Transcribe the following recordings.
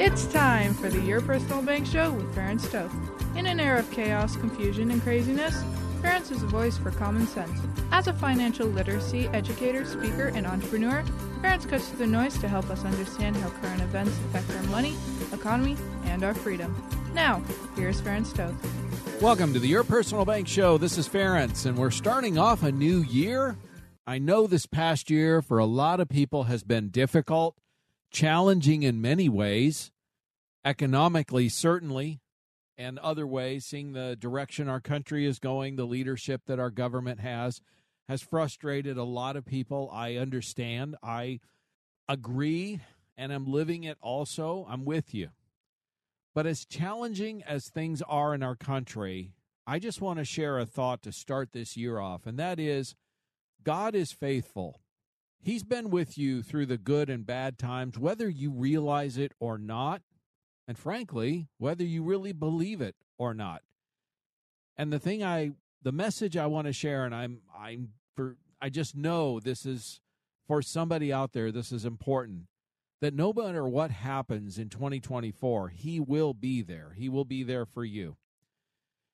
It's time for the Your Personal Bank Show with Ferenc Toth. In an era of chaos, confusion, and craziness, Ferenc is a voice for common sense. As a financial literacy educator, speaker, and entrepreneur, Ferenc cuts through the noise to help us understand how current events affect our money, economy, and our freedom. Now, here's Ferenc Toth. Welcome to the Your Personal Bank Show. This is Ferenc, and we're starting off a new year. I know this past year for a lot of people has been difficult, challenging in many ways, economically, certainly, and other ways. Seeing the direction our country is going, the leadership that our government has, has frustrated a lot of people. I understand. I agree, and I'm living it also. I'm with you. But as challenging as things are in our country, I just want to share a thought to start this year off, and that is God is faithful. He's been with you through the good and bad times, whether you realize it or not, and frankly, whether you really believe it or not. And the thing I the message I want to share and I'm I'm for I just know this is for somebody out there this is important that no matter what happens in 2024, he will be there. He will be there for you.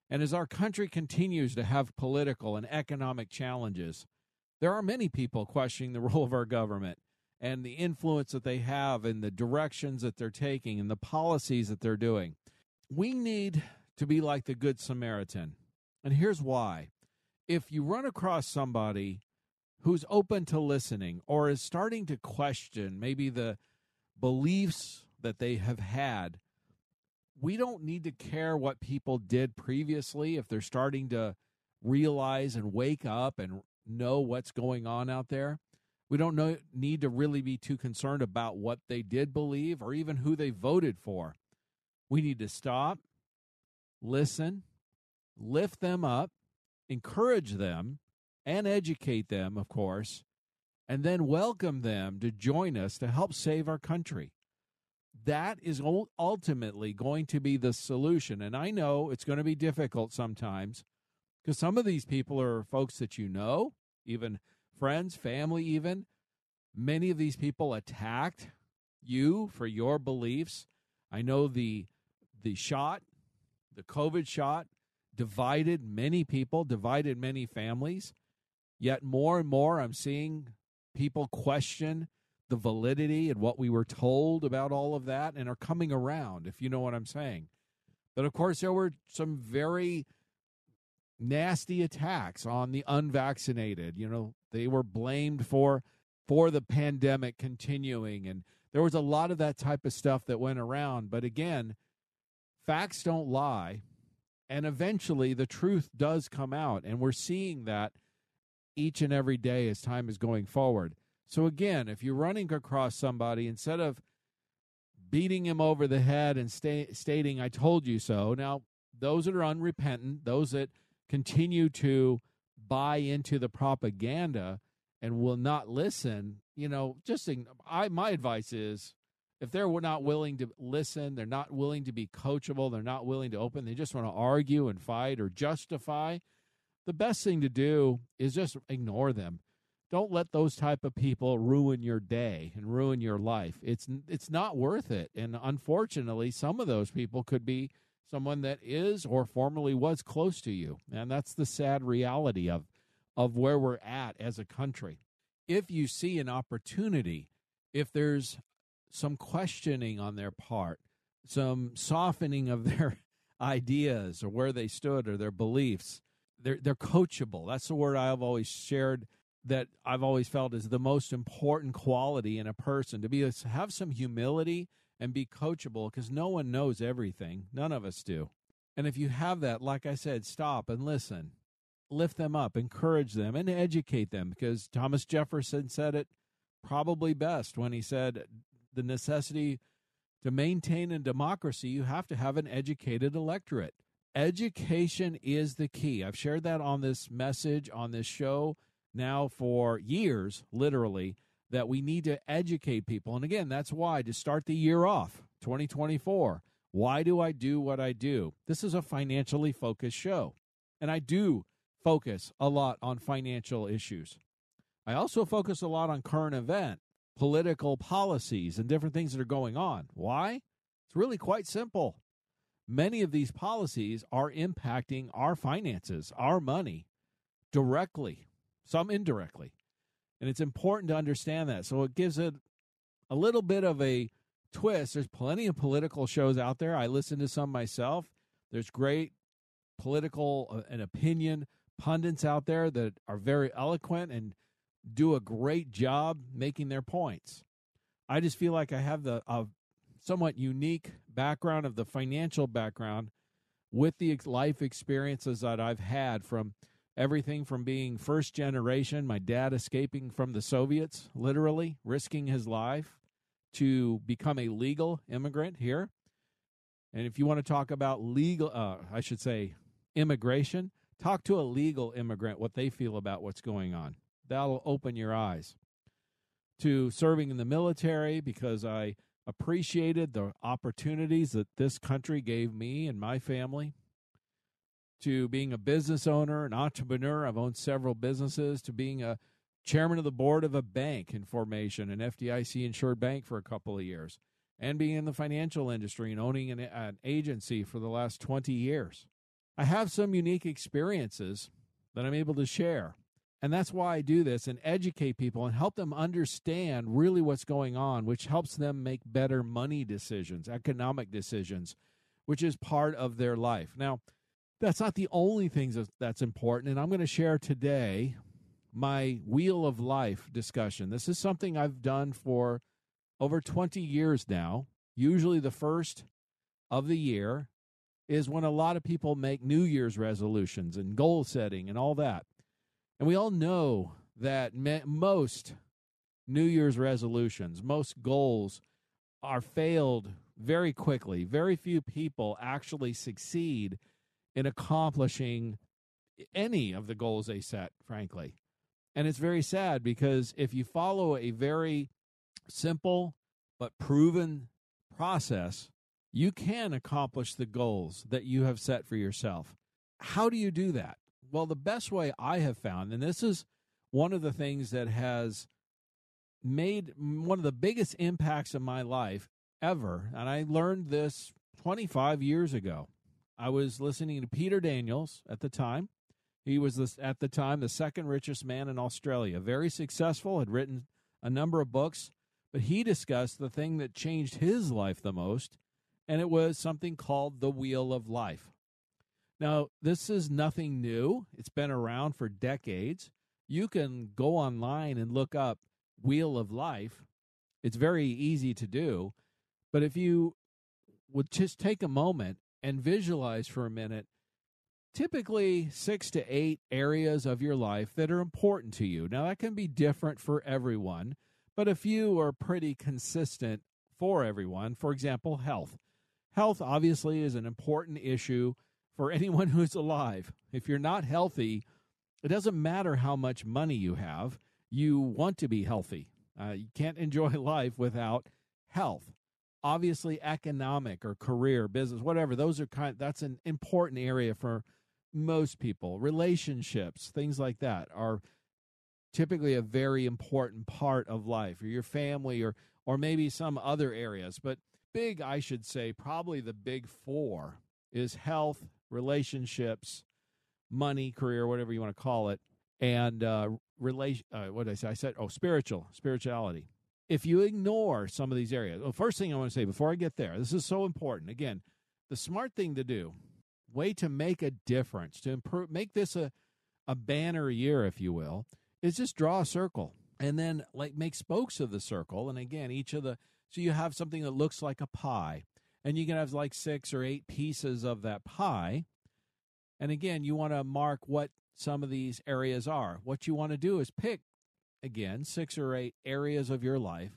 And as our country continues to have political and economic challenges, there are many people questioning the role of our government and the influence that they have and the directions that they're taking and the policies that they're doing. We need to be like the Good Samaritan. And here's why. If you run across somebody who's open to listening or is starting to question maybe the beliefs that they have had, we don't need to care what people did previously if they're starting to realize and wake up and know what's going on out there. We don't know, need to really be too concerned about what they did believe or even who they voted for. We need to stop, listen, lift them up, encourage them, and educate them, of course, and then welcome them to join us to help save our country. That is ultimately going to be the solution. And I know it's going to be difficult sometimes because some of these people are folks that you know, even friends, family, even. Many of these people attacked you for your beliefs. I know the the shot, the COVID shot, divided many people, divided many families. Yet more and more, I'm seeing people question the validity and what we were told about all of that and are coming around, if you know what I'm saying. But of course, there were some very nasty attacks on the unvaccinated. You know, they were blamed for for the pandemic continuing and there was a lot of that type of stuff that went around, but again, facts don't lie and eventually the truth does come out and we're seeing that each and every day as time is going forward. So again, if you're running across somebody instead of beating him over the head and sta- stating I told you so. Now, those that are unrepentant, those that continue to buy into the propaganda and will not listen, you know, just I my advice is if they're not willing to listen, they're not willing to be coachable, they're not willing to open, they just want to argue and fight or justify, the best thing to do is just ignore them. Don't let those type of people ruin your day and ruin your life. It's it's not worth it. And unfortunately, some of those people could be someone that is or formerly was close to you. And that's the sad reality of of where we're at as a country. If you see an opportunity, if there's some questioning on their part, some softening of their ideas or where they stood or their beliefs, they're they're coachable. That's the word I've always shared that I've always felt is the most important quality in a person to be have some humility and be coachable because no one knows everything. None of us do. And if you have that, like I said, stop and listen. lift them up, encourage them, and educate them because Thomas Jefferson said it probably best when he said the necessity to maintain a democracy, you have to have an educated electorate. Education is the key. I've shared that on this message, on this show now for years, literally, that we need to educate people. And again, that's why to start the year off, 2024, why do I do what I do? This is a financially focused show. And I do focus a lot on financial issues. I also focus a lot on current event, political policies, and different things that are going on. Why? It's really quite simple. Many of these policies are impacting our finances, our money directly, some indirectly. And it's important to understand that. So it gives it a little bit of a twist. There's plenty of political shows out there. I listen to some myself. There's great political uh, and opinion pundits out there that are very eloquent and do a great job making their points. I just feel like I have the a somewhat unique background of the financial background with the life experiences that I've had from everything from being first generation, my dad escaping from the Soviets, literally risking his life, to become a legal immigrant here. And if you want to talk about legal, uh, I should say, immigration, talk to a legal immigrant what they feel about what's going on. That'll open your eyes. To serving in the military because I appreciated the opportunities that this country gave me and my family to being a business owner, an entrepreneur. I've owned several businesses, to being a chairman of the board of a bank in formation, an FDIC insured bank for a couple of years, and being in the financial industry and owning an, an agency for the last 20 years. I have some unique experiences that I'm able to share. And that's why I do this and educate people and help them understand really what's going on, which helps them make better money decisions, economic decisions, which is part of their life. Now, that's not the only thing that's important. And I'm going to share today my Wheel of Life discussion. This is something I've done for over 20 years now. Usually, the first of the year is when a lot of people make New Year's resolutions and goal setting and all that. And we all know that most New Year's resolutions, most goals are failed very quickly. Very few people actually succeed in accomplishing any of the goals they set, frankly. And it's very sad because if you follow a very simple but proven process, you can accomplish the goals that you have set for yourself. How do you do that? Well, the best way I have found, and this is one of the things that has made one of the biggest impacts of my life ever, and I learned this 25 years ago. I was listening to Peter Daniels at the time. He was at the time the second richest man in Australia, very successful, had written a number of books, but he discussed the thing that changed his life the most, and it was something called the Wheel of Life. Now, this is nothing new. It's been around for decades. You can go online and look up Wheel of Life. It's very easy to do. But if you would just take a moment and visualize for a minute, typically six to eight areas of your life that are important to you. Now, that can be different for everyone, but a few are pretty consistent for everyone. For example, health. Health obviously is an important issue for anyone who's alive. If you're not healthy, it doesn't matter how much money you have, you want to be healthy. Uh, you can't enjoy life without health. Obviously, economic or career, business, whatever, those are kind that's an important area for most people. Relationships, things like that are typically a very important part of life or your family or or maybe some other areas, but big I should say probably the big 4 is health, relationships, money, career, whatever you want to call it, and uh, relation. Uh, what did I say? I said, oh, spiritual, spirituality. If you ignore some of these areas, well, first thing I want to say before I get there, this is so important. Again, the smart thing to do, way to make a difference, to improve, make this a a banner year, if you will, is just draw a circle and then like make spokes of the circle. And again, each of the so you have something that looks like a pie and you can have like six or eight pieces of that pie. And again, you want to mark what some of these areas are. What you want to do is pick, again, six or eight areas of your life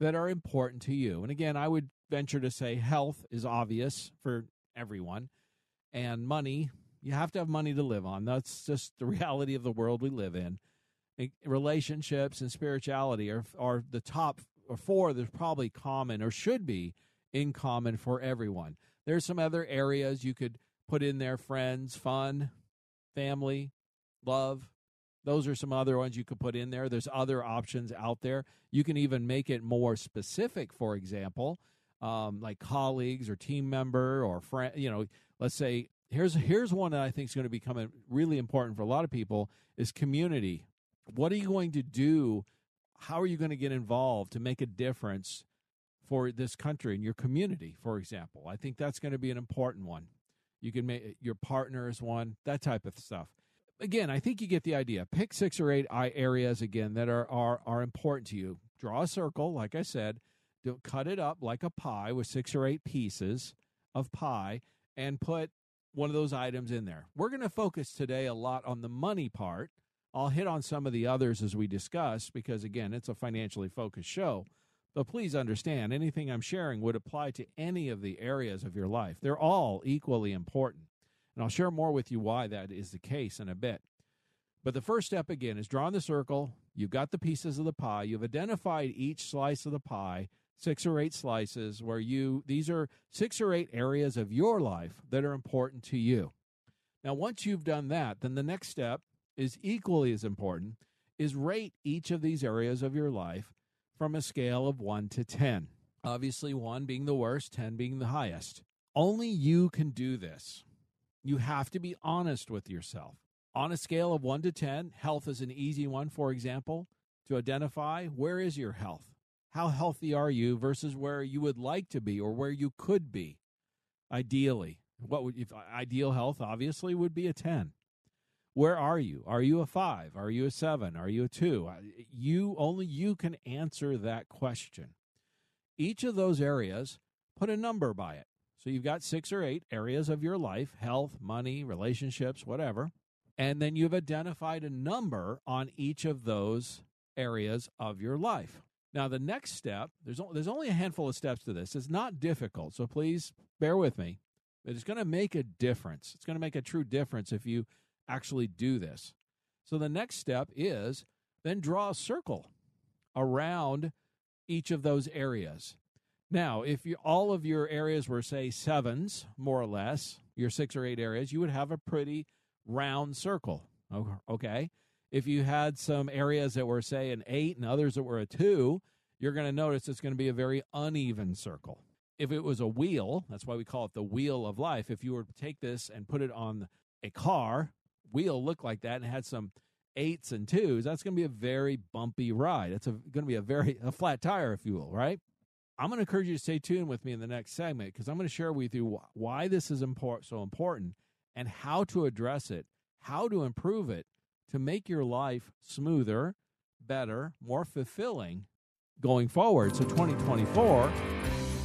that are important to you. And again, I would venture to say health is obvious for everyone, and money, you have to have money to live on. That's just the reality of the world we live in. Relationships and spirituality are, are the top or four that's probably common or should be in common for everyone. There's some other areas you could put in there friends, fun, family, love. Those are some other ones you could put in there. There's other options out there. You can even make it more specific, for example, um, like colleagues or team member or friend. You know, let's say here's here's one that I think is going to become really important for a lot of people is community. What are you going to do? How are you going to get involved to make a difference for this country and your community, for example? I think that's going to be an important one. You can make your partner is one, that type of stuff. Again, I think you get the idea. Pick six or eight areas again that are are are important to you. Draw a circle, like I said. Don't cut it up like a pie with six or eight pieces of pie, and put one of those items in there. We're going to focus today a lot on the money part. I'll hit on some of the others as we discuss because, again, it's a financially focused show. But please understand, anything I'm sharing would apply to any of the areas of your life. They're all equally important. And I'll share more with you why that is the case in a bit. But the first step, again, is drawing the circle. You've got the pieces of the pie. You've identified each slice of the pie, six or eight slices, where you, these are six or eight areas of your life that are important to you. Now, once you've done that, then the next step is equally as important is rate each of these areas of your life from a scale of 1 to 10. Obviously, 1 being the worst, 10 being the highest. Only you can do this. You have to be honest with yourself. On a scale of 1 to 10, health is an easy one, for example, to identify where is your health? How healthy are you versus where you would like to be or where you could be? Ideally, what would if ideal health obviously would be a 10 where are you? Are you a 5 are you a 7 are you a 2 you only you can answer that question. Each of those areas put a number by it so you've got 6 or 8 areas of your life health money relationships whatever and then you've identified a number on each of those areas of your life now the next step there's there's only a handful of steps to this it's not difficult so please bear with me But it's going to make a difference it's going to make a true difference if you actually do this. So the next step is then draw a circle around each of those areas. Now, if you, all of your areas were, say, sevens, more or less, your six or eight areas, you would have a pretty round circle. Okay. If you had some areas that were, say, an eight and others that were a two, you're going to notice it's going to be a very uneven circle. If it was a wheel, that's why we call it the wheel of life. If you were to take this and put it on a car, wheel looked like that and had some eights and twos, that's going to be a very bumpy ride. It's going to be a very a flat tire, if you will, right? I'm going to encourage you to stay tuned with me in the next segment because I'm going to share with you why this is so important and how to address it, how to improve it to make your life smoother, better, more fulfilling going forward. So 2024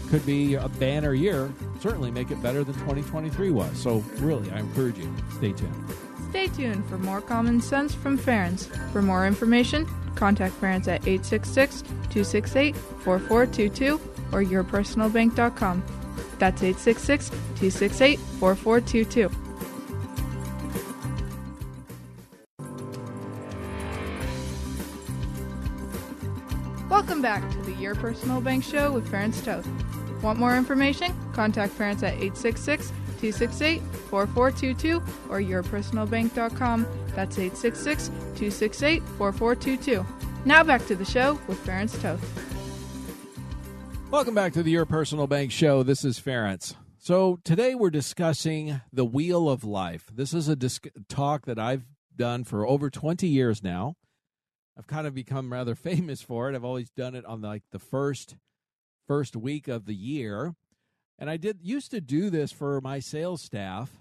could be a banner year, certainly make it better than 2023 was. So really, I encourage you, stay tuned. Stay tuned for more common sense from Ferenc. For more information, contact Ferenc at 866 268 4422 or yourpersonalbank.com. That's 866 268 4422. Welcome back to the Your Personal Bank Show with Ferenc Toth. Want more information? Contact Ferenc at 866 268 4422 or yourpersonalbank.com. That's 866 268 4422. Now back to the show with Ferenc Toth. Welcome back to the Your Personal Bank Show. This is Ferenc. So today we're discussing the Wheel of Life. This is a disc- talk that I've done for over 20 years now. I've kind of become rather famous for it. I've always done it on like the first first week of the year. And I did used to do this for my sales staff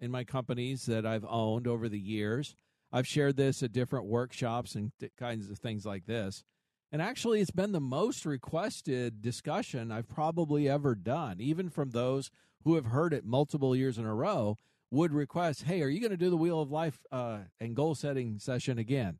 in my companies that I've owned over the years. I've shared this at different workshops and kinds of things like this. And actually, it's been the most requested discussion I've probably ever done, even from those who have heard it multiple years in a row. would request, "Hey, are you going to do the Wheel of Life uh, and goal setting session again?"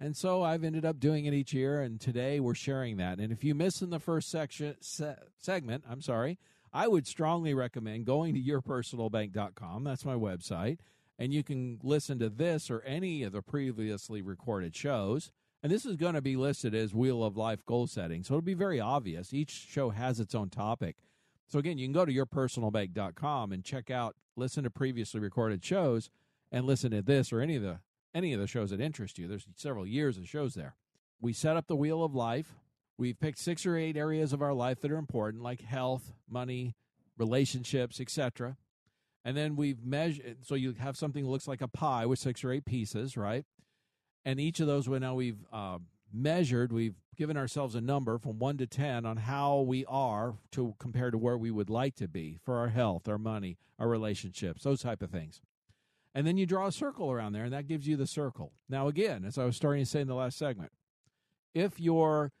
And so I've ended up doing it each year, and today we're sharing that. And if you miss in the first section se- segment, I'm sorry, I would strongly recommend going to yourpersonalbank.com. That's my website, and you can listen to this or any of the previously recorded shows. And this is going to be listed as Wheel of Life goal setting, so it'll be very obvious. Each show has its own topic. So again, you can go to yourpersonalbank.com and check out, listen to previously recorded shows, and listen to this or any of the any of the shows that interest you. There's several years of shows there. We set up the wheel of life. We've picked six or eight areas of our life that are important, like health, money, relationships, etc. And then we've measured, so you have something that looks like a pie with six or eight pieces, right? And each of those, we now we've uh, measured, we've given ourselves a number from one to 10 on how we are to compare to where we would like to be for our health, our money, our relationships, those type of things and then you draw a circle around there, and that gives you the circle. Now, again, as I was starting to say in the last segment, if your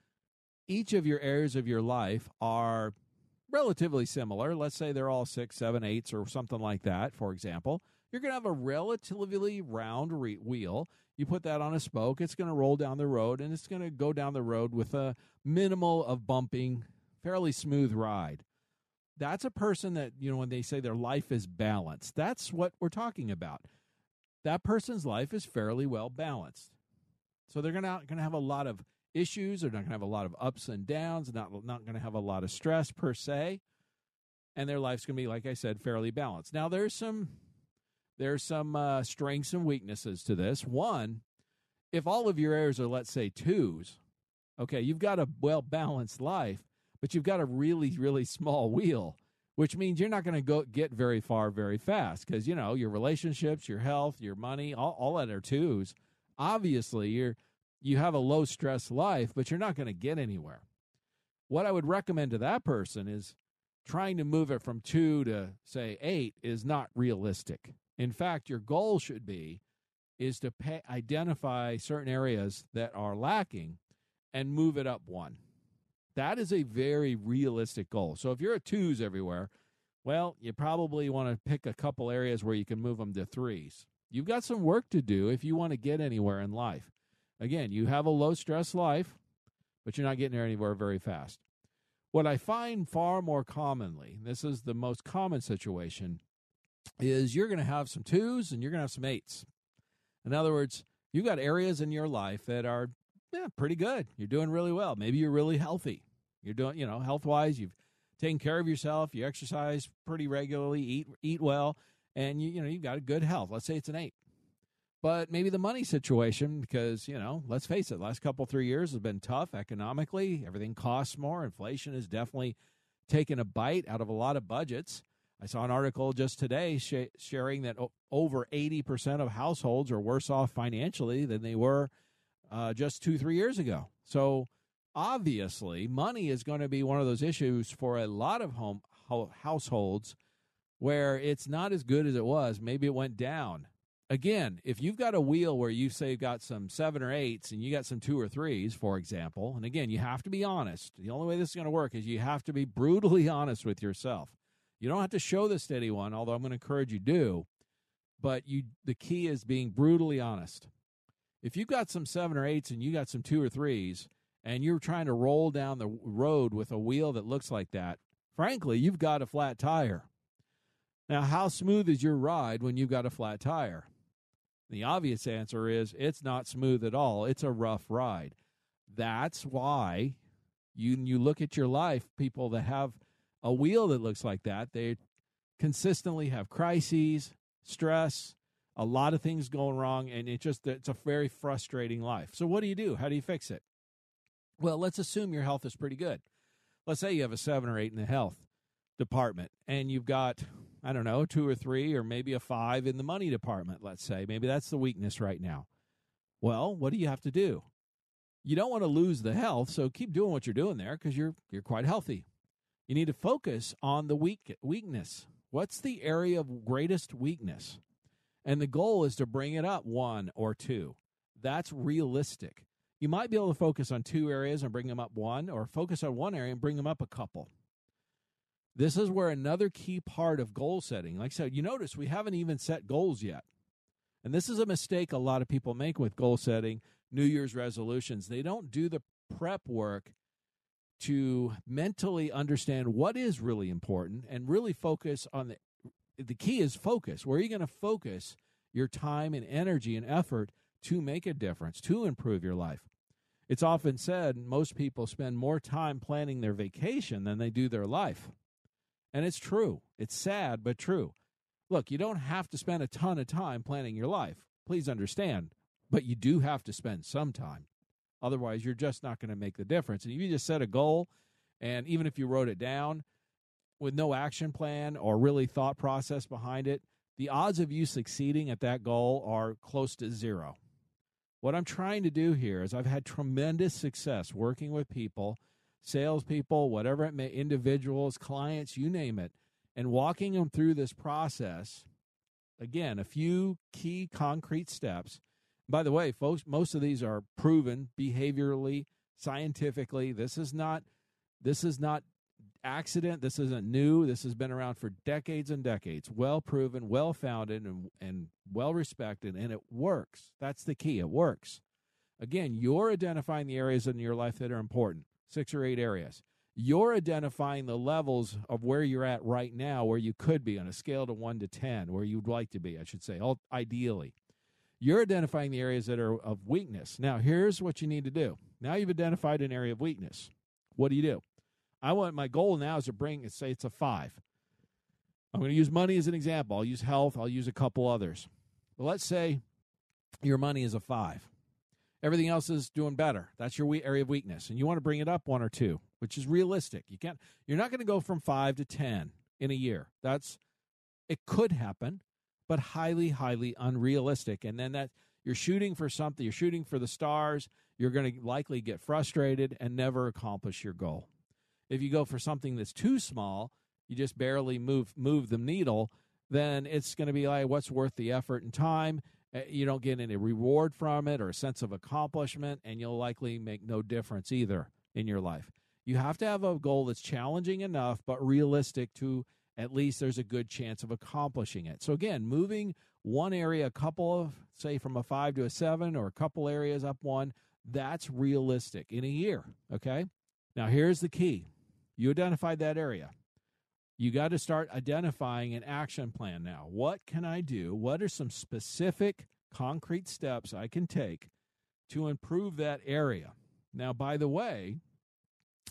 each of your areas of your life are relatively similar, let's say they're all six, seven, eights, or something like that, for example, you're going to have a relatively round re- wheel. You put that on a spoke, it's going to roll down the road, and it's going to go down the road with a minimal of bumping, fairly smooth ride. That's a person that you know when they say their life is balanced that's what we're talking about. That person's life is fairly well balanced. So they're gonna gonna have a lot of issues. They're not gonna have a lot of ups and downs not not gonna have a lot of stress per se. And their life's gonna be like i said fairly balanced. Now there's some there's some uh, strengths and weaknesses to this. One if all of your areas are let's say twos okay you've got a well balanced life but you've got a really, really small wheel, which means you're not going to go get very far very fast because, you know, your relationships, your health, your money, all, all that are twos. Obviously, you're you have a low stress life, but you're not going to get anywhere. What I would recommend to that person is trying to move it from two to say eight is not realistic. In fact, your goal should be is to pay, identify certain areas that are lacking and move it up one. That is a very realistic goal. So if you're at twos everywhere, well, you probably want to pick a couple areas where you can move them to threes. You've got some work to do if you want to get anywhere in life. Again, you have a low stress life, but you're not getting there anywhere very fast. What I find far more commonly, this is the most common situation, is you're going to have some twos and you're going to have some eights. In other words, you've got areas in your life that are yeah, pretty good. You're doing really well. Maybe you're really healthy. You're doing, you know, health wise, you've taken care of yourself, you exercise pretty regularly, eat eat well, and you you know, you've got a good health. Let's say it's an 8. But maybe the money situation because, you know, let's face it, last couple 3 years has been tough economically. Everything costs more. Inflation has definitely taken a bite out of a lot of budgets. I saw an article just today sh- sharing that o- over 80% of households are worse off financially than they were uh, just two, three years ago. So obviously, money is going to be one of those issues for a lot of home ho- households where it's not as good as it was. Maybe it went down. Again, if you've got a wheel where you say you've got some seven or eights and you got some two or threes, for example, and again, you have to be honest. The only way this is going to work is you have to be brutally honest with yourself. You don't have to show this to anyone, although I'm going to encourage you to do. But you, the key is being brutally honest if you've got some seven or eights and you got some two or threes, and you're trying to roll down the road with a wheel that looks like that, frankly, you've got a flat tire. Now, how smooth is your ride when you've got a flat tire? The obvious answer is it's not smooth at all. It's a rough ride. That's why you you look at your life, people that have a wheel that looks like that, they consistently have crises, stress, a lot of things going wrong and it just it's a very frustrating life so what do you do how do you fix it well let's assume your health is pretty good let's say you have a seven or eight in the health department and you've got i don't know two or three or maybe a five in the money department let's say maybe that's the weakness right now well what do you have to do you don't want to lose the health so keep doing what you're doing there because you're you're quite healthy you need to focus on the weak weakness what's the area of greatest weakness and the goal is to bring it up one or two. That's realistic. You might be able to focus on two areas and bring them up one, or focus on one area and bring them up a couple. This is where another key part of goal setting, like I said, you notice we haven't even set goals yet. And this is a mistake a lot of people make with goal setting, New Year's resolutions. They don't do the prep work to mentally understand what is really important and really focus on the the key is focus. Where are you going to focus your time and energy and effort to make a difference, to improve your life? It's often said most people spend more time planning their vacation than they do their life. And it's true. It's sad, but true. Look, you don't have to spend a ton of time planning your life. Please understand. But you do have to spend some time. Otherwise, you're just not going to make the difference. And if you just set a goal, and even if you wrote it down with no action plan or really thought process behind it, the odds of you succeeding at that goal are close to zero. What I'm trying to do here is I've had tremendous success working with people, salespeople, whatever it may, individuals, clients, you name it, and walking them through this process. Again, a few key concrete steps. By the way, folks, most of these are proven behaviorally, scientifically. This is not this is not accident. This isn't new. This has been around for decades and decades. Well proven, well founded, and, and well respected, and it works. That's the key. It works. Again, you're identifying the areas in your life that are important, six or eight areas. You're identifying the levels of where you're at right now, where you could be on a scale to one to 10, where you'd like to be, I should say, ideally. You're identifying the areas that are of weakness. Now, here's what you need to do. Now you've identified an area of weakness. What do you do? I want my goal now is to bring, say it's a five. I'm going to use money as an example. I'll use health. I'll use a couple others. But let's say your money is a five. Everything else is doing better. That's your area of weakness, and you want to bring it up one or two, which is realistic. You can't. You're not going to go from five to ten in a year. That's it could happen, but highly, highly unrealistic. And then that you're shooting for something. You're shooting for the stars. You're going to likely get frustrated and never accomplish your goal. If you go for something that's too small, you just barely move move the needle, then it's going to be like what's worth the effort and time. Uh, you don't get any reward from it or a sense of accomplishment, and you'll likely make no difference either in your life. You have to have a goal that's challenging enough but realistic to at least there's a good chance of accomplishing it. So again, moving one area a couple of say from a 5 to a 7 or a couple areas up one, that's realistic in a year, okay? Now here's the key. You identified that area. You got to start identifying an action plan now. What can I do? What are some specific concrete steps I can take to improve that area? Now, by the way,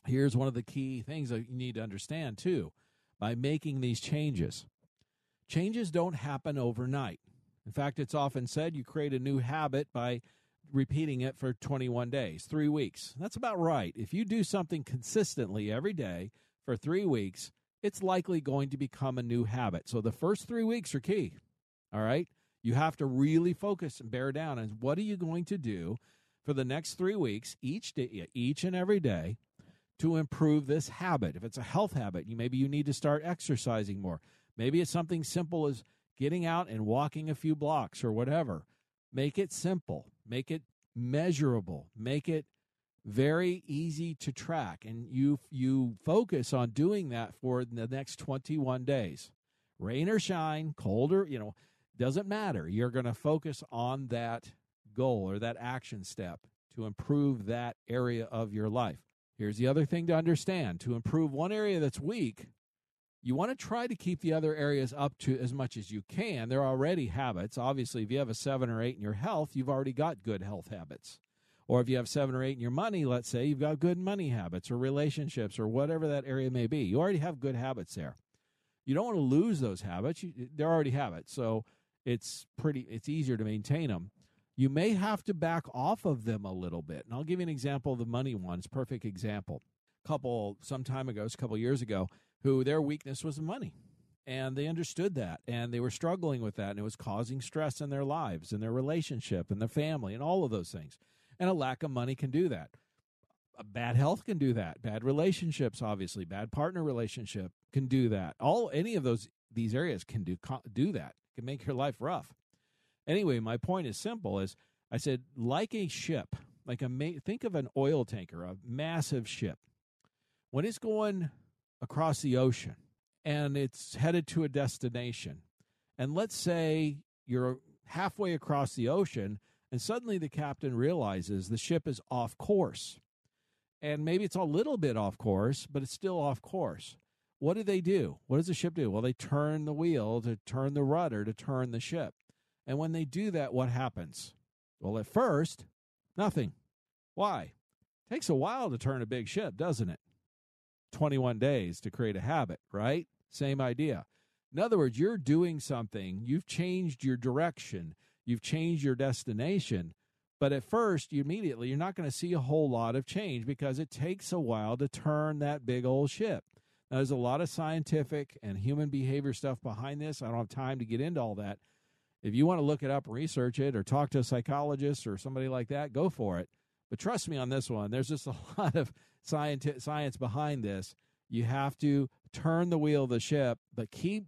here's one of the key things that you need to understand too by making these changes. Changes don't happen overnight. In fact, it's often said you create a new habit by repeating it for 21 days, three weeks. That's about right. If you do something consistently every day for three weeks, it's likely going to become a new habit. So the first three weeks are key. All right. You have to really focus and bear down. And what are you going to do for the next three weeks, each day, each and every day, to improve this habit? If it's a health habit, you maybe you need to start exercising more. Maybe it's something simple as getting out and walking a few blocks or whatever. Make it simple, make it measurable, make it very easy to track and you you focus on doing that for the next 21 days. Rain or shine, cold or, you know, doesn't matter. You're going to focus on that goal or that action step to improve that area of your life. Here's the other thing to understand to improve one area that's weak, you want to try to keep the other areas up to as much as you can. They're already habits. Obviously, if you have a seven or eight in your health, you've already got good health habits. Or if you have seven or eight in your money, let's say, you've got good money habits or relationships or whatever that area may be. You already have good habits there. You don't want to lose those habits. You, they're already habits. So it's pretty, it's easier to maintain them. You may have to back off of them a little bit. And I'll give you an example of the money ones, perfect example. Couple some time ago, a couple years ago, who their weakness was money. And they understood that and they were struggling with that and it was causing stress in their lives and their relationship and their family and all of those things. And a lack of money can do that. Bad health can do that. Bad relationships, obviously, bad partner relationship can do that. All any of those these areas can do do that. Can make your life rough. Anyway, my point is simple: is I said like a ship, like a think of an oil tanker, a massive ship. When it's going across the ocean and it's headed to a destination. And let's say you're halfway across the ocean, and suddenly the captain realizes the ship is off course. And maybe it's a little bit off course, but it's still off course. What do they do? What does the ship do? Well, they turn the wheel to turn the rudder to turn the ship. And when they do that, what happens? Well, at first, nothing. Why? It takes a while to turn a big ship, doesn't it? 21 days to create a habit, right? Same idea. In other words, you're doing something, you've changed your direction, you've changed your destination, but at first, you immediately you're not going to see a whole lot of change because it takes a while to turn that big old ship. Now, there's a lot of scientific and human behavior stuff behind this. I don't have time to get into all that. If you want to look it up, research it, or talk to a psychologist or somebody like that, go for it. But trust me on this one, there's just a lot of science, science behind this. You have to turn the wheel of the ship, but keep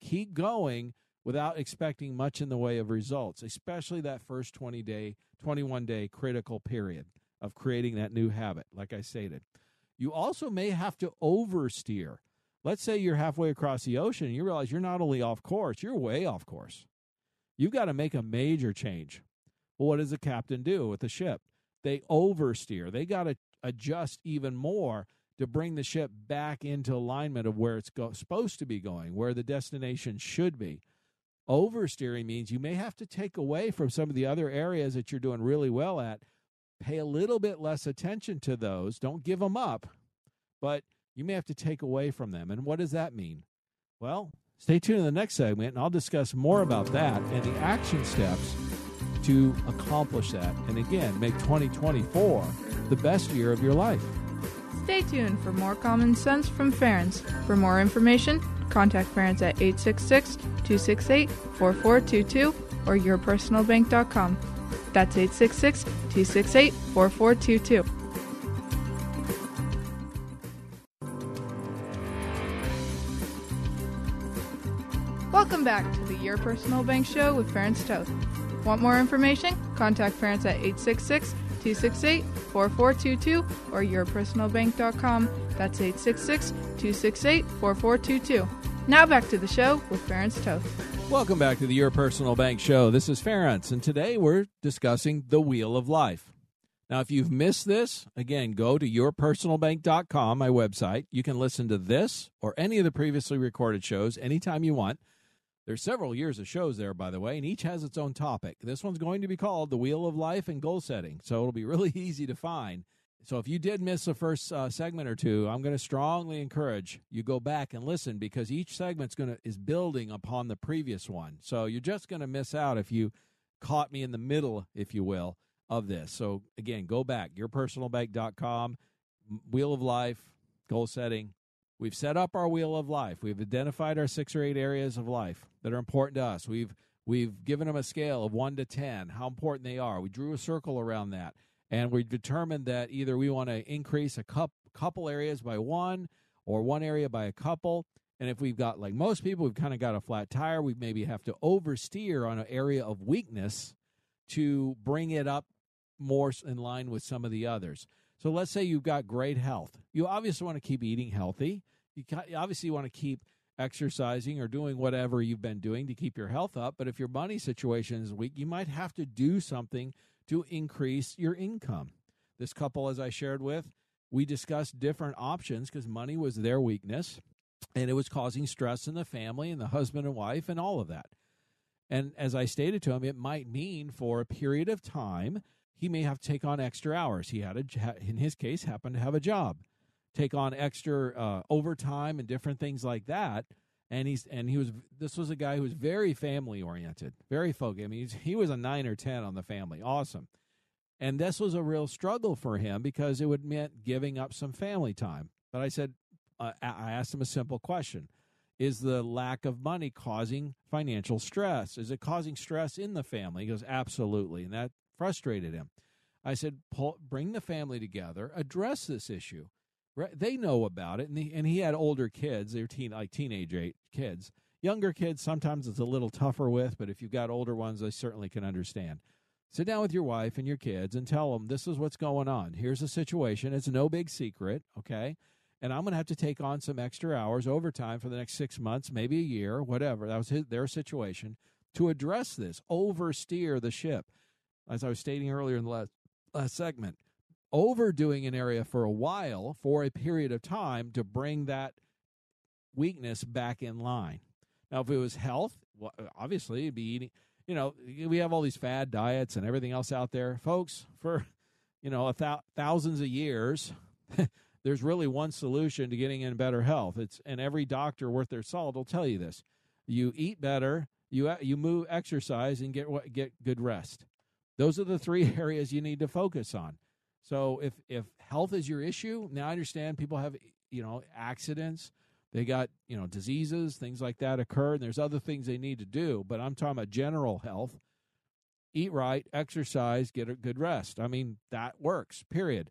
keep going without expecting much in the way of results, especially that first 20 day, 21 day critical period of creating that new habit, like I stated. You also may have to oversteer. Let's say you're halfway across the ocean and you realize you're not only off course, you're way off course. You've got to make a major change. Well, what does the captain do with the ship? They oversteer. They got to adjust even more to bring the ship back into alignment of where it's go- supposed to be going, where the destination should be. Oversteering means you may have to take away from some of the other areas that you're doing really well at, pay a little bit less attention to those. Don't give them up, but you may have to take away from them. And what does that mean? Well, stay tuned in the next segment, and I'll discuss more about that and the action steps to accomplish that. And again, make 2024 the best year of your life. Stay tuned for more common sense from Ferenc. For more information, contact Ferenc at 866 268 4422 or yourpersonalbank.com. That's 866 268 4422. Welcome back to the Your Personal Bank Show with Ferenc Toth. Want more information? Contact Ferenc at 866 268 4422 or yourpersonalbank.com. That's 866 268 4422. Now back to the show with Ferenc Toth. Welcome back to the Your Personal Bank Show. This is Ferenc, and today we're discussing the Wheel of Life. Now, if you've missed this, again, go to yourpersonalbank.com, my website. You can listen to this or any of the previously recorded shows anytime you want. There's several years of shows there, by the way, and each has its own topic. This one's going to be called The Wheel of Life and Goal Setting, so it'll be really easy to find. So if you did miss the first uh, segment or two, I'm going to strongly encourage you go back and listen because each segment's going to is building upon the previous one. So you're just going to miss out if you caught me in the middle, if you will, of this. So again, go back yourpersonalbank.com, Wheel of Life, goal setting, We've set up our wheel of life. We've identified our six or eight areas of life that are important to us. We've we've given them a scale of one to ten, how important they are. We drew a circle around that, and we determined that either we want to increase a couple areas by one, or one area by a couple. And if we've got like most people, we've kind of got a flat tire. We maybe have to oversteer on an area of weakness to bring it up more in line with some of the others. So let's say you've got great health. You obviously want to keep eating healthy. You obviously want to keep exercising or doing whatever you've been doing to keep your health up. But if your money situation is weak, you might have to do something to increase your income. This couple, as I shared with, we discussed different options because money was their weakness and it was causing stress in the family and the husband and wife and all of that. And as I stated to him, it might mean for a period of time he may have to take on extra hours. He had a, in his case, happened to have a job, take on extra uh, overtime and different things like that. And he's and he was this was a guy who was very family oriented, very focused. I mean, he was a nine or ten on the family, awesome. And this was a real struggle for him because it would meant giving up some family time. But I said, uh, I asked him a simple question: Is the lack of money causing financial stress? Is it causing stress in the family? He goes, absolutely, and that frustrated him. I said, bring the family together, address this issue. They know about it, and he, and he had older kids. They're teen, like teenage kids. Younger kids sometimes it's a little tougher with, but if you've got older ones, I certainly can understand. Sit down with your wife and your kids and tell them this is what's going on. Here's the situation. It's no big secret, okay? and I'm going to have to take on some extra hours overtime for the next six months, maybe a year, whatever. That was his, their situation to address this, oversteer the ship. As I was stating earlier in the last, last segment, overdoing an area for a while, for a period of time, to bring that weakness back in line. Now, if it was health, well, obviously it'd be eating. You know, we have all these fad diets and everything else out there, folks. For you know, thousands of years, there's really one solution to getting in better health. It's and every doctor worth their salt will tell you this: you eat better, you you move, exercise, and get get good rest. Those are the three areas you need to focus on. So if if health is your issue, now I understand people have you know accidents, they got you know diseases, things like that occur, and there's other things they need to do. But I'm talking about general health. Eat right, exercise, get a good rest. I mean that works. Period.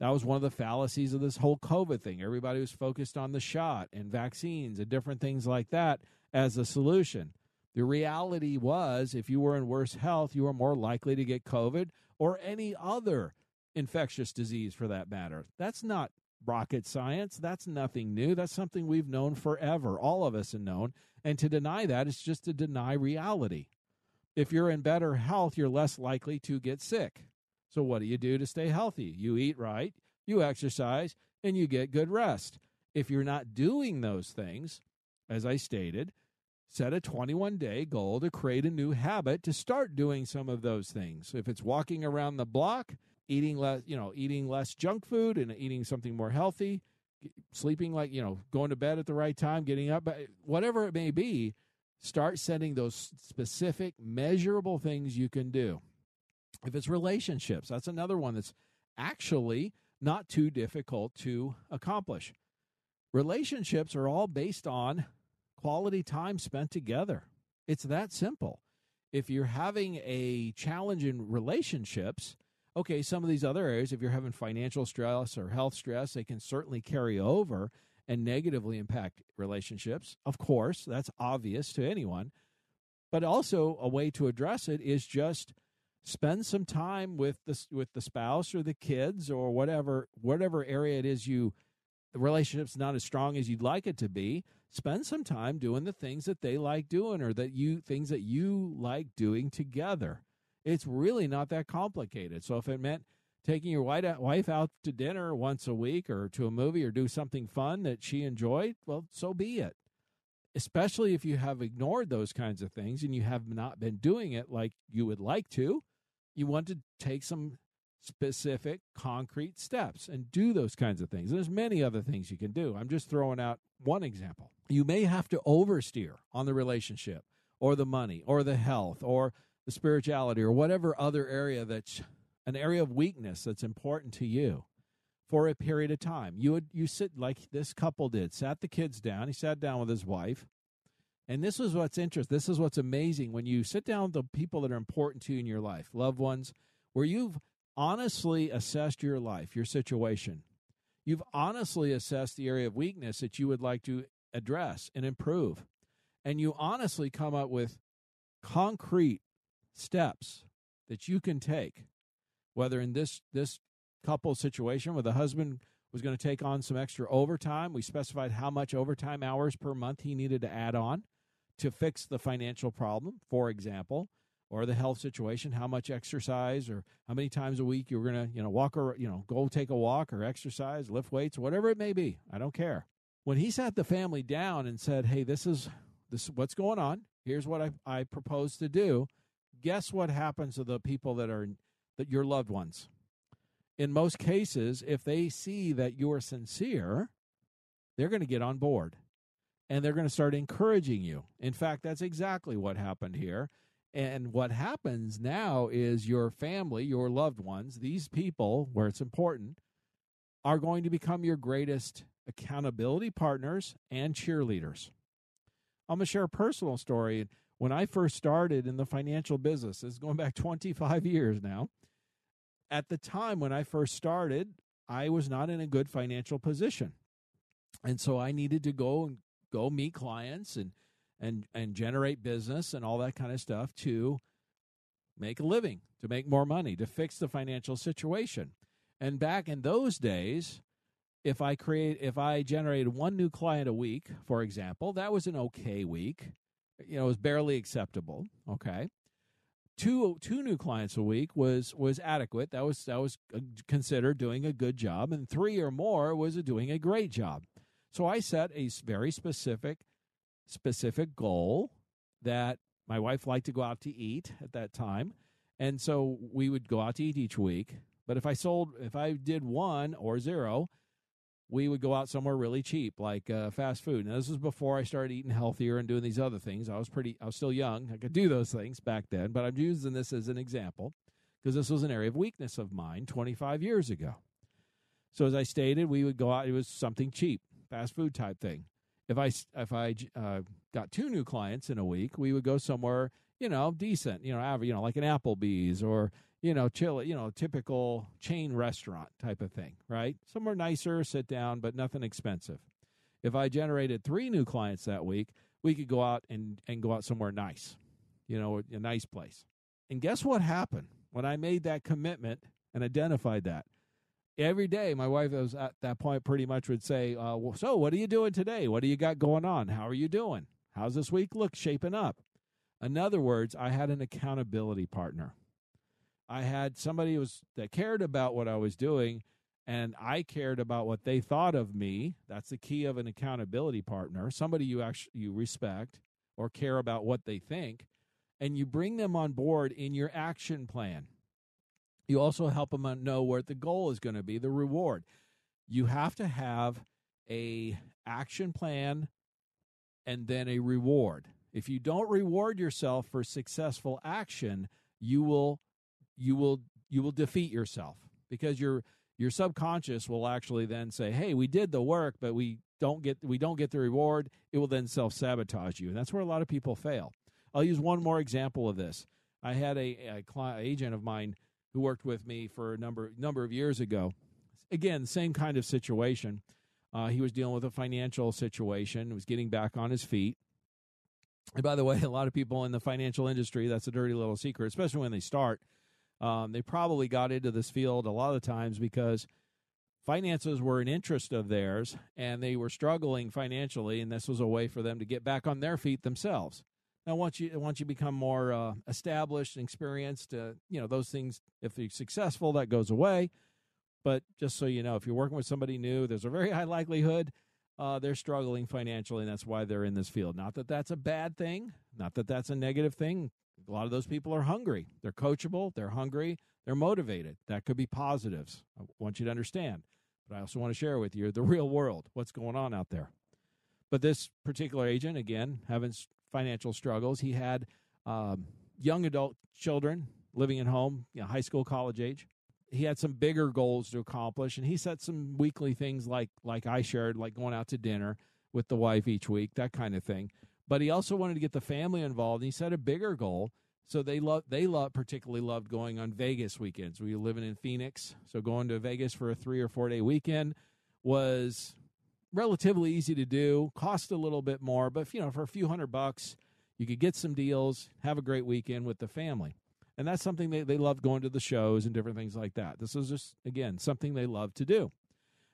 That was one of the fallacies of this whole COVID thing. Everybody was focused on the shot and vaccines and different things like that as a solution. The reality was, if you were in worse health, you were more likely to get COVID or any other infectious disease for that matter. That's not rocket science. That's nothing new. That's something we've known forever. All of us have known. And to deny that is just to deny reality. If you're in better health, you're less likely to get sick. So, what do you do to stay healthy? You eat right, you exercise, and you get good rest. If you're not doing those things, as I stated, set a 21 day goal to create a new habit to start doing some of those things. If it's walking around the block, eating less, you know, eating less junk food and eating something more healthy, sleeping like, you know, going to bed at the right time, getting up, whatever it may be, start setting those specific measurable things you can do. If it's relationships, that's another one that's actually not too difficult to accomplish. Relationships are all based on quality time spent together. It's that simple. If you're having a challenge in relationships, okay, some of these other areas, if you're having financial stress or health stress, they can certainly carry over and negatively impact relationships. Of course, that's obvious to anyone. But also, a way to address it is just spend some time with the with the spouse or the kids or whatever whatever area it is you the relationship's not as strong as you'd like it to be spend some time doing the things that they like doing or that you things that you like doing together it's really not that complicated. So if it meant taking your wife out to dinner once a week or to a movie or do something fun that she enjoyed, well, so be it. Especially if you have ignored those kinds of things and you have not been doing it like you would like to, you want to take some specific concrete steps and do those kinds of things. There's many other things you can do. I'm just throwing out one example. You may have to oversteer on the relationship or the money or the health or the spirituality or whatever other area that's an area of weakness that's important to you for a period of time. You would you sit like this couple did, sat the kids down. He sat down with his wife. And this is what's interesting. This is what's amazing when you sit down with the people that are important to you in your life, loved ones, where you've honestly assessed your life, your situation. You've honestly assessed the area of weakness that you would like to address and improve. And you honestly come up with concrete steps that you can take, whether in this this couple situation where the husband was going to take on some extra overtime, we specified how much overtime hours per month he needed to add on to fix the financial problem, for example, or the health situation, how much exercise or how many times a week you're going to, you know, walk or, you know, go take a walk or exercise, lift weights, whatever it may be. I don't care. When he sat the family down and said, "Hey, this is this what's going on. Here's what I I propose to do." guess what happens to the people that are that your loved ones? In most cases, if they see that you're sincere, they're going to get on board and they're going to start encouraging you. In fact, that's exactly what happened here. And what happens now is your family, your loved ones, these people, where it's important, are going to become your greatest accountability partners and cheerleaders. I'm going to share a personal story when I first started in the financial business, is going back 25 years now. At the time when I first started, I was not in a good financial position. And so I needed to go and go meet clients and and and generate business and all that kind of stuff to make a living, to make more money, to fix the financial situation. And back in those days, if I create if I generated one new client a week, for example, that was an okay week. You know, it was barely acceptable. Okay. Two two new clients a week was was adequate. That was that was considered doing a good job, and three or more was doing a great job. So I set a very specific specific goal that my wife liked to go out to eat at that time, and so we would go out to eat each week. But if I sold, if I did one or zero, we would go out somewhere really cheap, like uh, fast food. And this was before I started eating healthier and doing these other things. I was pretty, I was still young. I could do those things back then, but I'm using this as an example because this was an area of weakness of mine 25 years ago. So as I stated, we would go out. It was something cheap, fast food type thing. If I if I uh, got two new clients in a week, we would go somewhere you know decent, you know, average, you know, like an Applebee's or you know, chill, you know, typical chain restaurant type of thing, right? Somewhere nicer, sit down, but nothing expensive. If I generated three new clients that week, we could go out and, and go out somewhere nice, you know, a nice place. And guess what happened when I made that commitment and identified that? Every day, my wife was at that point pretty much would say, uh, well, So, what are you doing today? What do you got going on? How are you doing? How's this week look shaping up? In other words, I had an accountability partner. I had somebody was that cared about what I was doing and I cared about what they thought of me. That's the key of an accountability partner, somebody you actually you respect or care about what they think and you bring them on board in your action plan. You also help them know where the goal is going to be, the reward. You have to have a action plan and then a reward. If you don't reward yourself for successful action, you will you will you will defeat yourself because your your subconscious will actually then say, "Hey, we did the work, but we don't get we don't get the reward." It will then self sabotage you, and that's where a lot of people fail. I'll use one more example of this. I had a, a client, agent of mine who worked with me for a number number of years ago. Again, same kind of situation. Uh, he was dealing with a financial situation, was getting back on his feet. And by the way, a lot of people in the financial industry, that's a dirty little secret, especially when they start um, they probably got into this field a lot of times because finances were an interest of theirs and they were struggling financially, and this was a way for them to get back on their feet themselves. Now, once you once you become more uh, established and experienced, uh, you know those things. If you're successful, that goes away. But just so you know, if you're working with somebody new, there's a very high likelihood uh, they're struggling financially, and that's why they're in this field. Not that that's a bad thing, not that that's a negative thing. A lot of those people are hungry. They're coachable, they're hungry, they're motivated. That could be positives. I want you to understand. But I also want to share with you the real world, what's going on out there. But this particular agent, again, having financial struggles, he had um, young adult children living at home, you know, high school, college age. He had some bigger goals to accomplish, and he set some weekly things like like I shared, like going out to dinner with the wife each week, that kind of thing but he also wanted to get the family involved. And he set a bigger goal. So they love they love particularly loved going on Vegas weekends. We were living in Phoenix, so going to Vegas for a three or four day weekend was relatively easy to do. Cost a little bit more, but you know, for a few hundred bucks, you could get some deals, have a great weekend with the family. And that's something they, they loved going to the shows and different things like that. This was just again something they loved to do.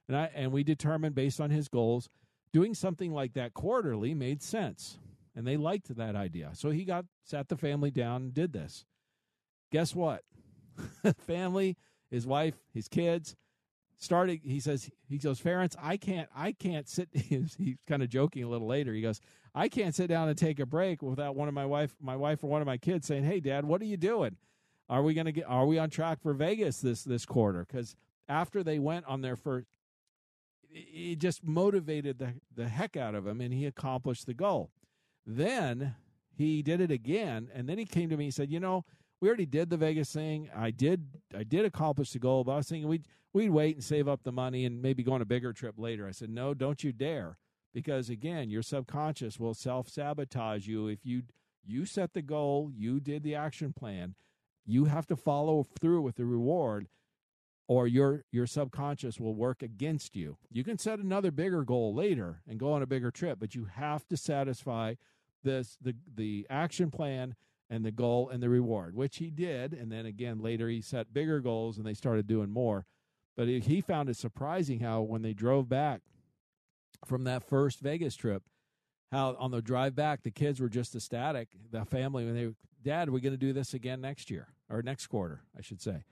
And I and we determined based on his goals, doing something like that quarterly made sense and they liked that idea. So he got sat the family down and did this. Guess what? family, his wife, his kids started he says he goes Ferenc I can't I can't sit he's, he's kind of joking a little later. He goes I can't sit down and take a break without one of my wife my wife or one of my kids saying hey dad what are you doing? Are we going to get are we on track for Vegas this this quarter cuz after they went on their first it just motivated the the heck out of him and he accomplished the goal. Then he did it again, and then he came to me and said, "You know, we already did the Vegas thing. I did, I did accomplish the goal, but I was thinking we'd we'd wait and save up the money and maybe go on a bigger trip later." I said, "No, don't you dare." Because again, your subconscious will self sabotage you if you you set the goal, you did the action plan, you have to follow through with the reward, or your your subconscious will work against you. You can set another bigger goal later and go on a bigger trip, but you have to satisfy this the the action plan and the goal and the reward, which he did, and then again later he set bigger goals and they started doing more. But he found it surprising how when they drove back from that first Vegas trip, how on the drive back the kids were just ecstatic. The family when they, Dad, we're going to do this again next year or next quarter, I should say.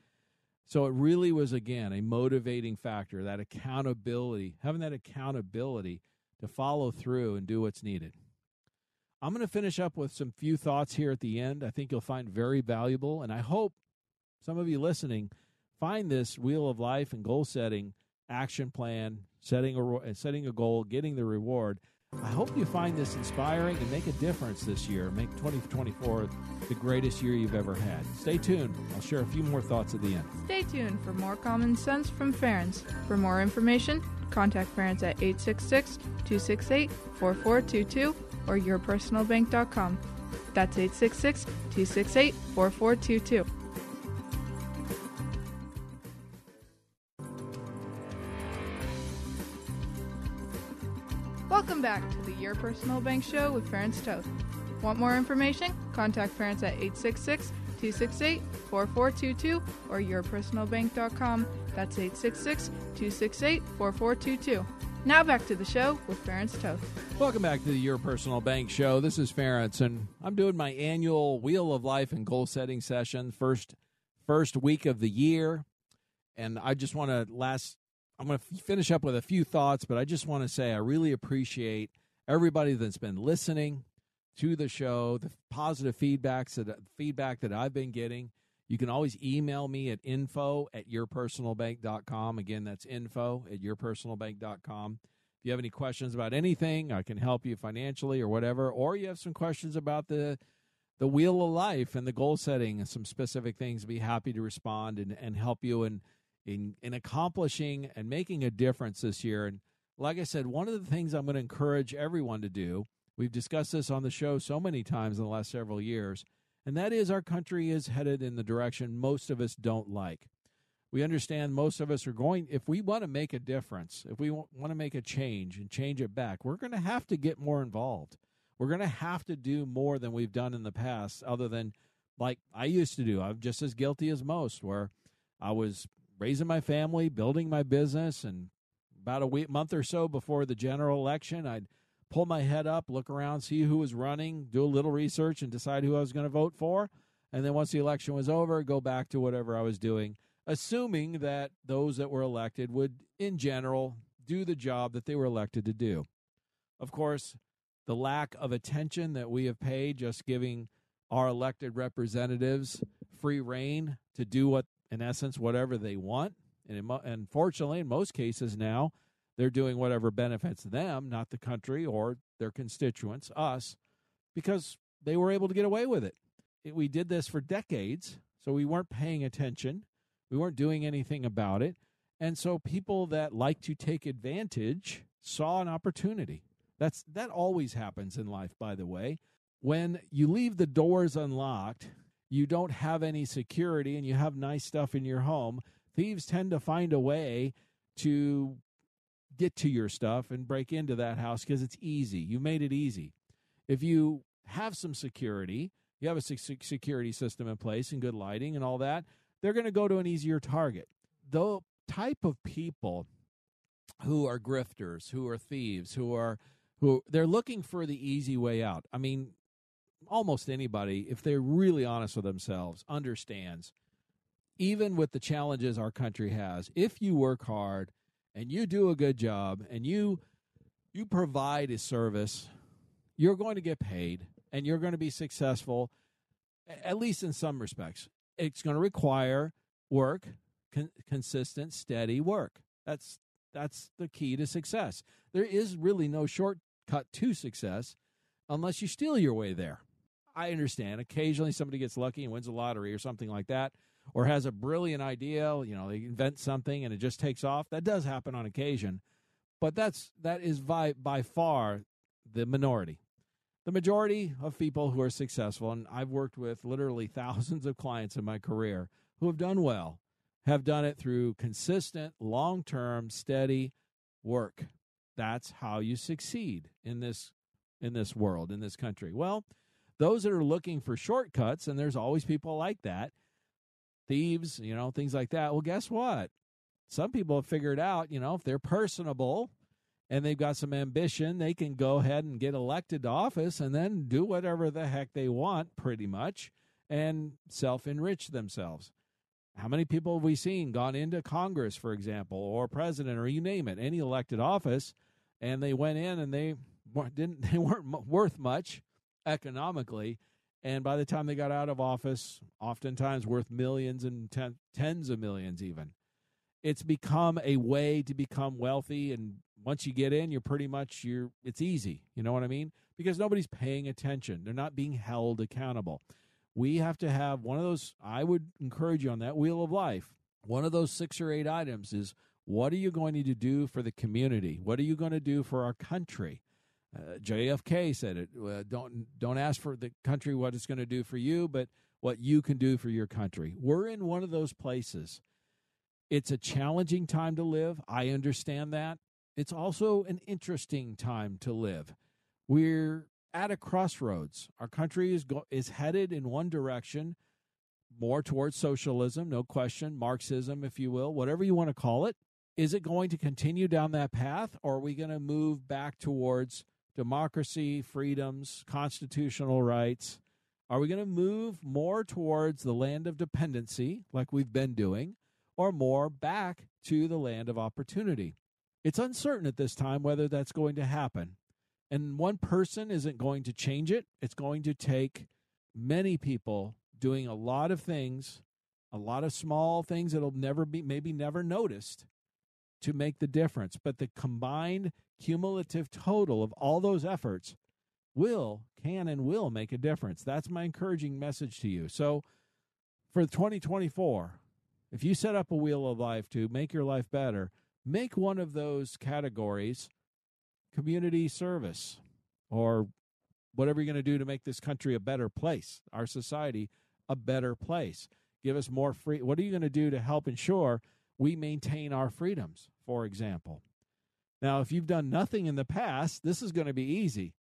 So it really was again a motivating factor that accountability, having that accountability to follow through and do what's needed. I'm going to finish up with some few thoughts here at the end. I think you'll find very valuable, and I hope some of you listening find this wheel of life and goal setting action plan, setting a setting a goal, getting the reward. I hope you find this inspiring and make a difference this year. Make 2024 the greatest year you've ever had. Stay tuned. I'll share a few more thoughts at the end. Stay tuned for more common sense from Ferenc. For more information, contact Ferenc at 866 268 4422 or yourpersonalbank.com. That's 866 268 4422. Back to the Your Personal Bank Show with Ferenc Toth. Want more information? Contact Ferenc at 866 268 4422 or yourpersonalbank.com. That's 866 268 4422. Now back to the show with Ferenc Toth. Welcome back to the Your Personal Bank Show. This is Ferenc, and I'm doing my annual Wheel of Life and goal setting session, first first week of the year. And I just want to last I'm going to finish up with a few thoughts, but I just want to say I really appreciate everybody that's been listening to the show, the positive feedbacks that feedback that I've been getting. You can always email me at info at yourpersonalbank.com. Again, that's info at yourpersonalbank.com. If you have any questions about anything, I can help you financially or whatever, or you have some questions about the the wheel of life and the goal setting and some specific things, I'd be happy to respond and, and help you and in in accomplishing and making a difference this year. And like I said, one of the things I'm going to encourage everyone to do, we've discussed this on the show so many times in the last several years, and that is our country is headed in the direction most of us don't like. We understand most of us are going, if we want to make a difference, if we want to make a change and change it back, we're going to have to get more involved. We're going to have to do more than we've done in the past, other than like I used to do. I'm just as guilty as most, where I was raising my family, building my business, and about a week, month or so before the general election, I'd pull my head up, look around, see who was running, do a little research, and decide who I was going to vote for. And then once the election was over, go back to whatever I was doing, assuming that those that were elected would, in general, do the job that they were elected to do. Of course, the lack of attention that we have paid just giving our elected representatives free reign to do what in essence, whatever they want. And in, unfortunately, in most cases now, they're doing whatever benefits them, not the country or their constituents, us, because they were able to get away with it. it. We did this for decades, so we weren't paying attention. We weren't doing anything about it. And so people that like to take advantage saw an opportunity. That's that always happens in life, by the way. When you leave the doors unlocked you don't have any security and you have nice stuff in your home, thieves tend to find a way to get to your stuff and break into that house because it's easy. You made it easy. If you have some security, you have a security system in place and good lighting and all that, they're going to go to an easier target. The type of people who are grifters, who are thieves, who are who they're looking for the easy way out. I mean, almost anybody, if they're really honest with themselves, understands, even with the challenges our country has, if you work hard and you do a good job and you you provide a service, you're going to get paid and you're going to be successful, at least in some respects. It's going to require work, con- consistent, steady work. That's that's the key to success. There is really no shortcut to success unless you steal your way there. I understand. Occasionally somebody gets lucky and wins the lottery or something like that, or has a brilliant idea, you know, they invent something and it just takes off. That does happen on occasion. But that's that is by by far the minority. The majority of people who are successful, and I've worked with literally thousands of clients in my career who have done well, have done it through consistent, long term, steady work. That's how you succeed in this in this world, in this country. Well, those that are looking for shortcuts, and there's always people like that, thieves, you know, things like that. Well, guess what? some people have figured out, you know, if they're personable and they've got some ambition, they can go ahead and get elected to office and then do whatever the heck they want, pretty much, and self enrich themselves. How many people have we seen gone into Congress, for example, or president, or you name it, any elected office, and they went in and they didn't they weren't worth much economically, and by the time they got out of office, oftentimes worth millions and ten, tens of millions even. It's become a way to become wealthy, and once you get in, you're pretty much you're. It's easy, you know what I mean? Because nobody's paying attention; they're not being held accountable. We have to have one of those. I would encourage you on that wheel of life. One of those six or eight items is what are you going to do for the community? What are you going to do for our country? Uh, JFK said it. Uh, don't don't ask for the country what it's going to do for you, but what you can do for your country. We're in one of those places. It's a challenging time to live. I understand that. It's also an interesting time to live. We're at a crossroads. Our country is go- is headed in one direction, more towards socialism, no question, Marxism, if you will, whatever you want to call it. Is it going to continue down that path, or are we going to move back towards democracy, freedoms, constitutional rights? Are we going to move more towards the land of dependency, like we've been doing, or more back to the land of opportunity? It's uncertain at this time whether that's going to happen. And one person isn't going to change it. It's going to take many people doing a lot of things, a lot of small things that'll never be, maybe never noticed to make the difference. But the combined cumulative total of all those efforts will, can, and will make a difference. That's my encouraging message to you. So for 2024, if you set up a wheel of life to make your life better, make one of those categories community service or whatever you're going to do to make this country a better place, our society a better place. Give us more free. What are you going to do to help ensure we maintain our freedoms, for example. Now, if you've done nothing in the past, this is going to be easy.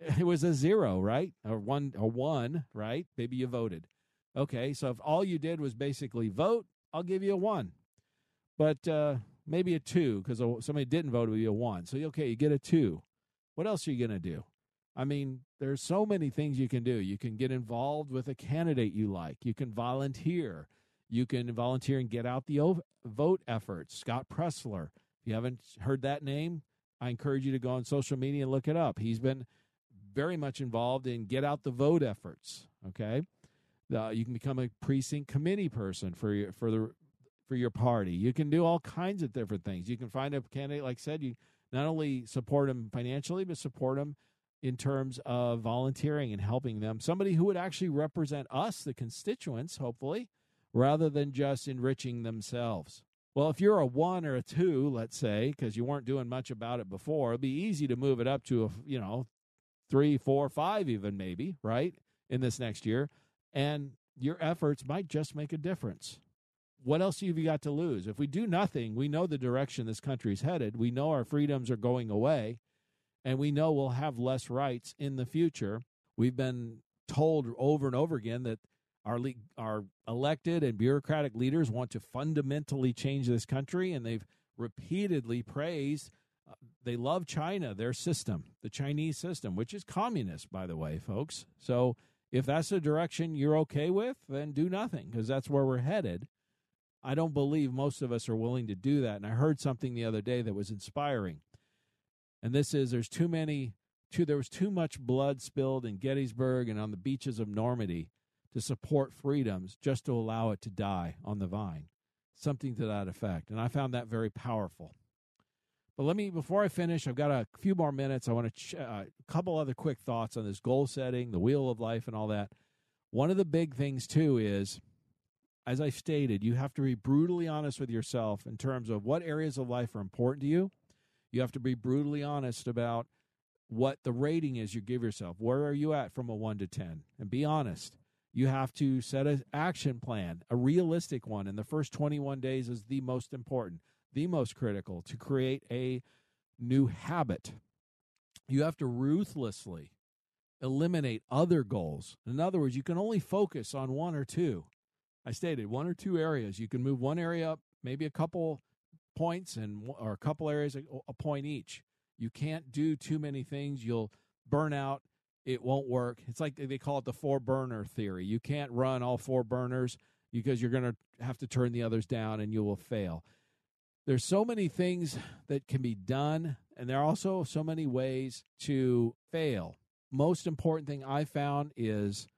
It was a zero, right? Or one, or one, right? Maybe you voted. Okay, so if all you did was basically vote, I'll give you a one. But uh, maybe a two because somebody didn't vote, would be a one. So, okay, you get a two. What else are you going to do? I mean, there's so many things you can do. You can get involved with a candidate you like. You can volunteer. You can volunteer and get out the vote effort. Scott Presler. If you haven't heard that name, I encourage you to go on social media and look it up. He's been very much involved in get out the vote efforts. Okay, uh, you can become a precinct committee person for your for the for your party. You can do all kinds of different things. You can find a candidate, like I said, you not only support them financially, but support them in terms of volunteering and helping them. Somebody who would actually represent us, the constituents, hopefully, rather than just enriching themselves. Well, if you're a one or a two, let's say, because you weren't doing much about it before, it'd be easy to move it up to a, you know, three, four, five, even maybe, right, in this next year. And your efforts might just make a difference. What else have you got to lose? If we do nothing, we know the direction this country is headed. We know our freedoms are going away, and we know we'll have less rights in the future. We've been told over and over again that our le- our elected and bureaucratic leaders want to fundamentally change this country, and they've repeatedly praised. Uh, they love China, their system, the Chinese system, which is communist, by the way, folks. So if that's the direction you're okay with, then do nothing because that's where we're headed. I don't believe most of us are willing to do that. And I heard something the other day that was inspiring. And this is there's too many too there was too much blood spilled in Gettysburg and on the beaches of Normandy to support freedoms just to allow it to die on the vine. Something to that effect. And I found that very powerful. But let me, before I finish, I've got a few more minutes. I want to, ch- uh, a couple other quick thoughts on this goal setting, the wheel of life, and all that. One of the big things, too, is as I stated, you have to be brutally honest with yourself in terms of what areas of life are important to you. You have to be brutally honest about what the rating is you give yourself. Where are you at from a 1 to 10? And be honest. You have to set an action plan, a realistic one. And the first 21 days is the most important, the most critical to create a new habit. You have to ruthlessly eliminate other goals. In other words, you can only focus on one or two. I stated one or two areas. You can move one area up, maybe a couple points and or a couple areas a point each. You can't do too many things. You'll burn out. It won't work. It's like they call it the four burner theory. You can't run all four burners because you're going to have to turn the others down and you will fail. There's so many things that can be done, and there are also so many ways to fail. Most important thing I found is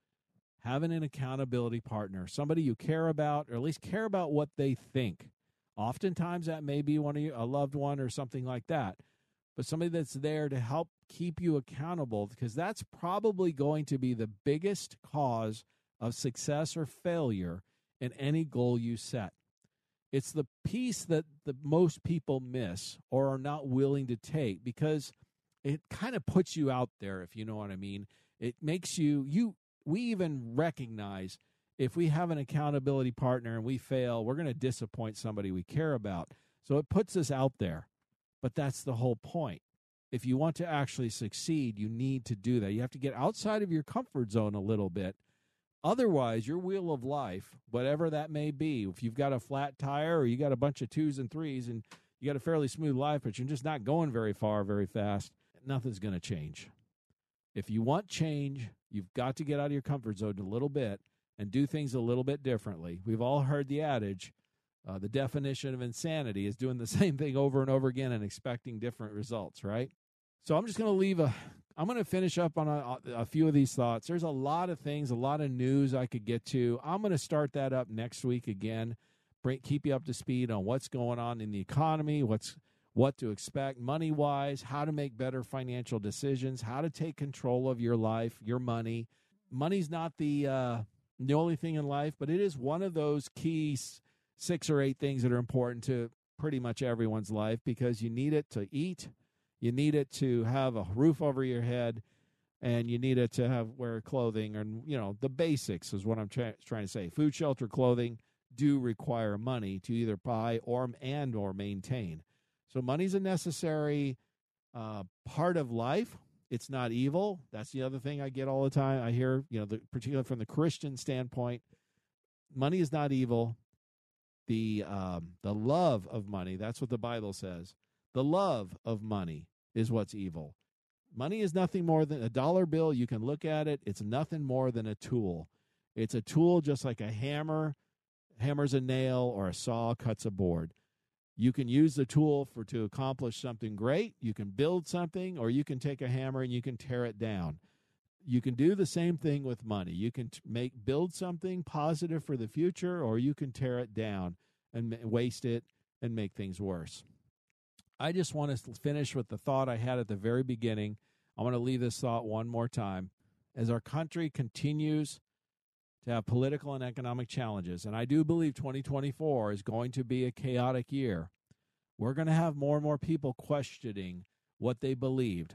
having an accountability partner, somebody you care about, or at least care about what they think. Oftentimes, that may be one of you, a loved one or something like that, but somebody that's there to help keep you accountable because that's probably going to be the biggest cause of success or failure in any goal you set. It's the piece that the most people miss or are not willing to take because it kind of puts you out there if you know what I mean. It makes you you we even recognize if we have an accountability partner and we fail, we're going to disappoint somebody we care about. So it puts us out there. But that's the whole point. If you want to actually succeed, you need to do that. You have to get outside of your comfort zone a little bit. Otherwise, your wheel of life, whatever that may be, if you've got a flat tire or you got a bunch of twos and threes and you got a fairly smooth life, but you're just not going very far very fast, nothing's going to change. If you want change, you've got to get out of your comfort zone a little bit and do things a little bit differently. We've all heard the adage uh, the definition of insanity is doing the same thing over and over again and expecting different results, right? So I'm just going to leave a. I'm going to finish up on a, a, few of these thoughts. There's a lot of things, a lot of news I could get to. I'm going to start that up next week again. Bring, keep you up to speed on what's going on in the economy, what's what to expect money wise, how to make better financial decisions, how to take control of your life, your money. Money's not the uh, the only thing in life, but it is one of those key six or eight things that are important to pretty much everyone's life because you need it to eat, you need it to have a roof over your head, and you need it to have wear clothing and you know the basics is what I'm tra- trying to say. Food, shelter, clothing do require money to either buy or and or maintain. So money's a necessary uh, part of life. It's not evil. That's the other thing I get all the time. I hear, you know, the, particularly from the Christian standpoint, money is not evil. The um, the love of money. That's what the Bible says. The love of money is what's evil. Money is nothing more than a dollar bill. You can look at it. It's nothing more than a tool. It's a tool just like a hammer hammers a nail or a saw cuts a board. You can use the tool for to accomplish something great. You can build something, or you can take a hammer and you can tear it down. You can do the same thing with money. You can make build something positive for the future, or you can tear it down and waste it and make things worse. I just want to finish with the thought I had at the very beginning. I want to leave this thought one more time. As our country continues to have political and economic challenges. And I do believe 2024 is going to be a chaotic year. We're going to have more and more people questioning what they believed.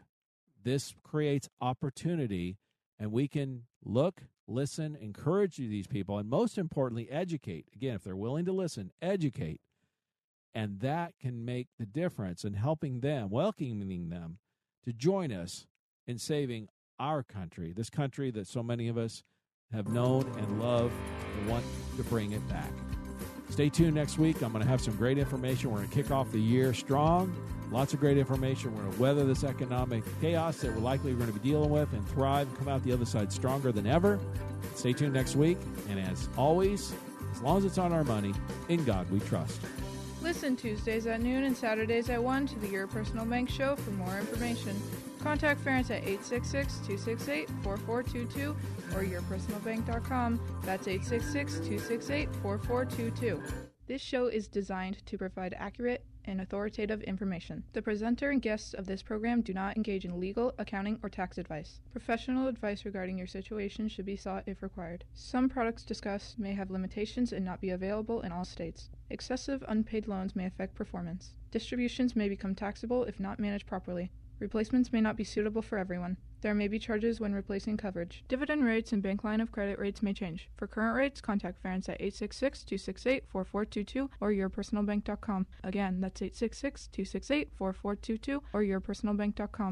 This creates opportunity, and we can look, listen, encourage these people, and most importantly, educate. Again, if they're willing to listen, educate. And that can make the difference in helping them, welcoming them to join us in saving our country, this country that so many of us have known and loved and want to bring it back. Stay tuned next week. I'm going to have some great information. We're going to kick off the year strong. Lots of great information. We're going to weather this economic chaos that we're likely going to be dealing with and thrive and come out the other side stronger than ever. Stay tuned next week. And as always, as long as it's on our money, in God we trust. Listen Tuesdays at noon and Saturdays at 1 to the Your Personal Bank Show for more information. Contact Ferenc at 866-268-4422 or yourpersonalbank.com. That's 866-268-4422. This show is designed to provide accurate and authoritative information. The presenter and guests of this program do not engage in legal, accounting, or tax advice. Professional advice regarding your situation should be sought if required. Some products discussed may have limitations and not be available in all states. Excessive unpaid loans may affect performance. Distributions may become taxable if not managed properly. Replacements may not be suitable for everyone. There may be charges when replacing coverage. Dividend rates and bank line of credit rates may change. For current rates, contact Ferenc at 866-268-4422 or yourpersonalbank.com. Again, that's 866-268-4422 or yourpersonalbank.com.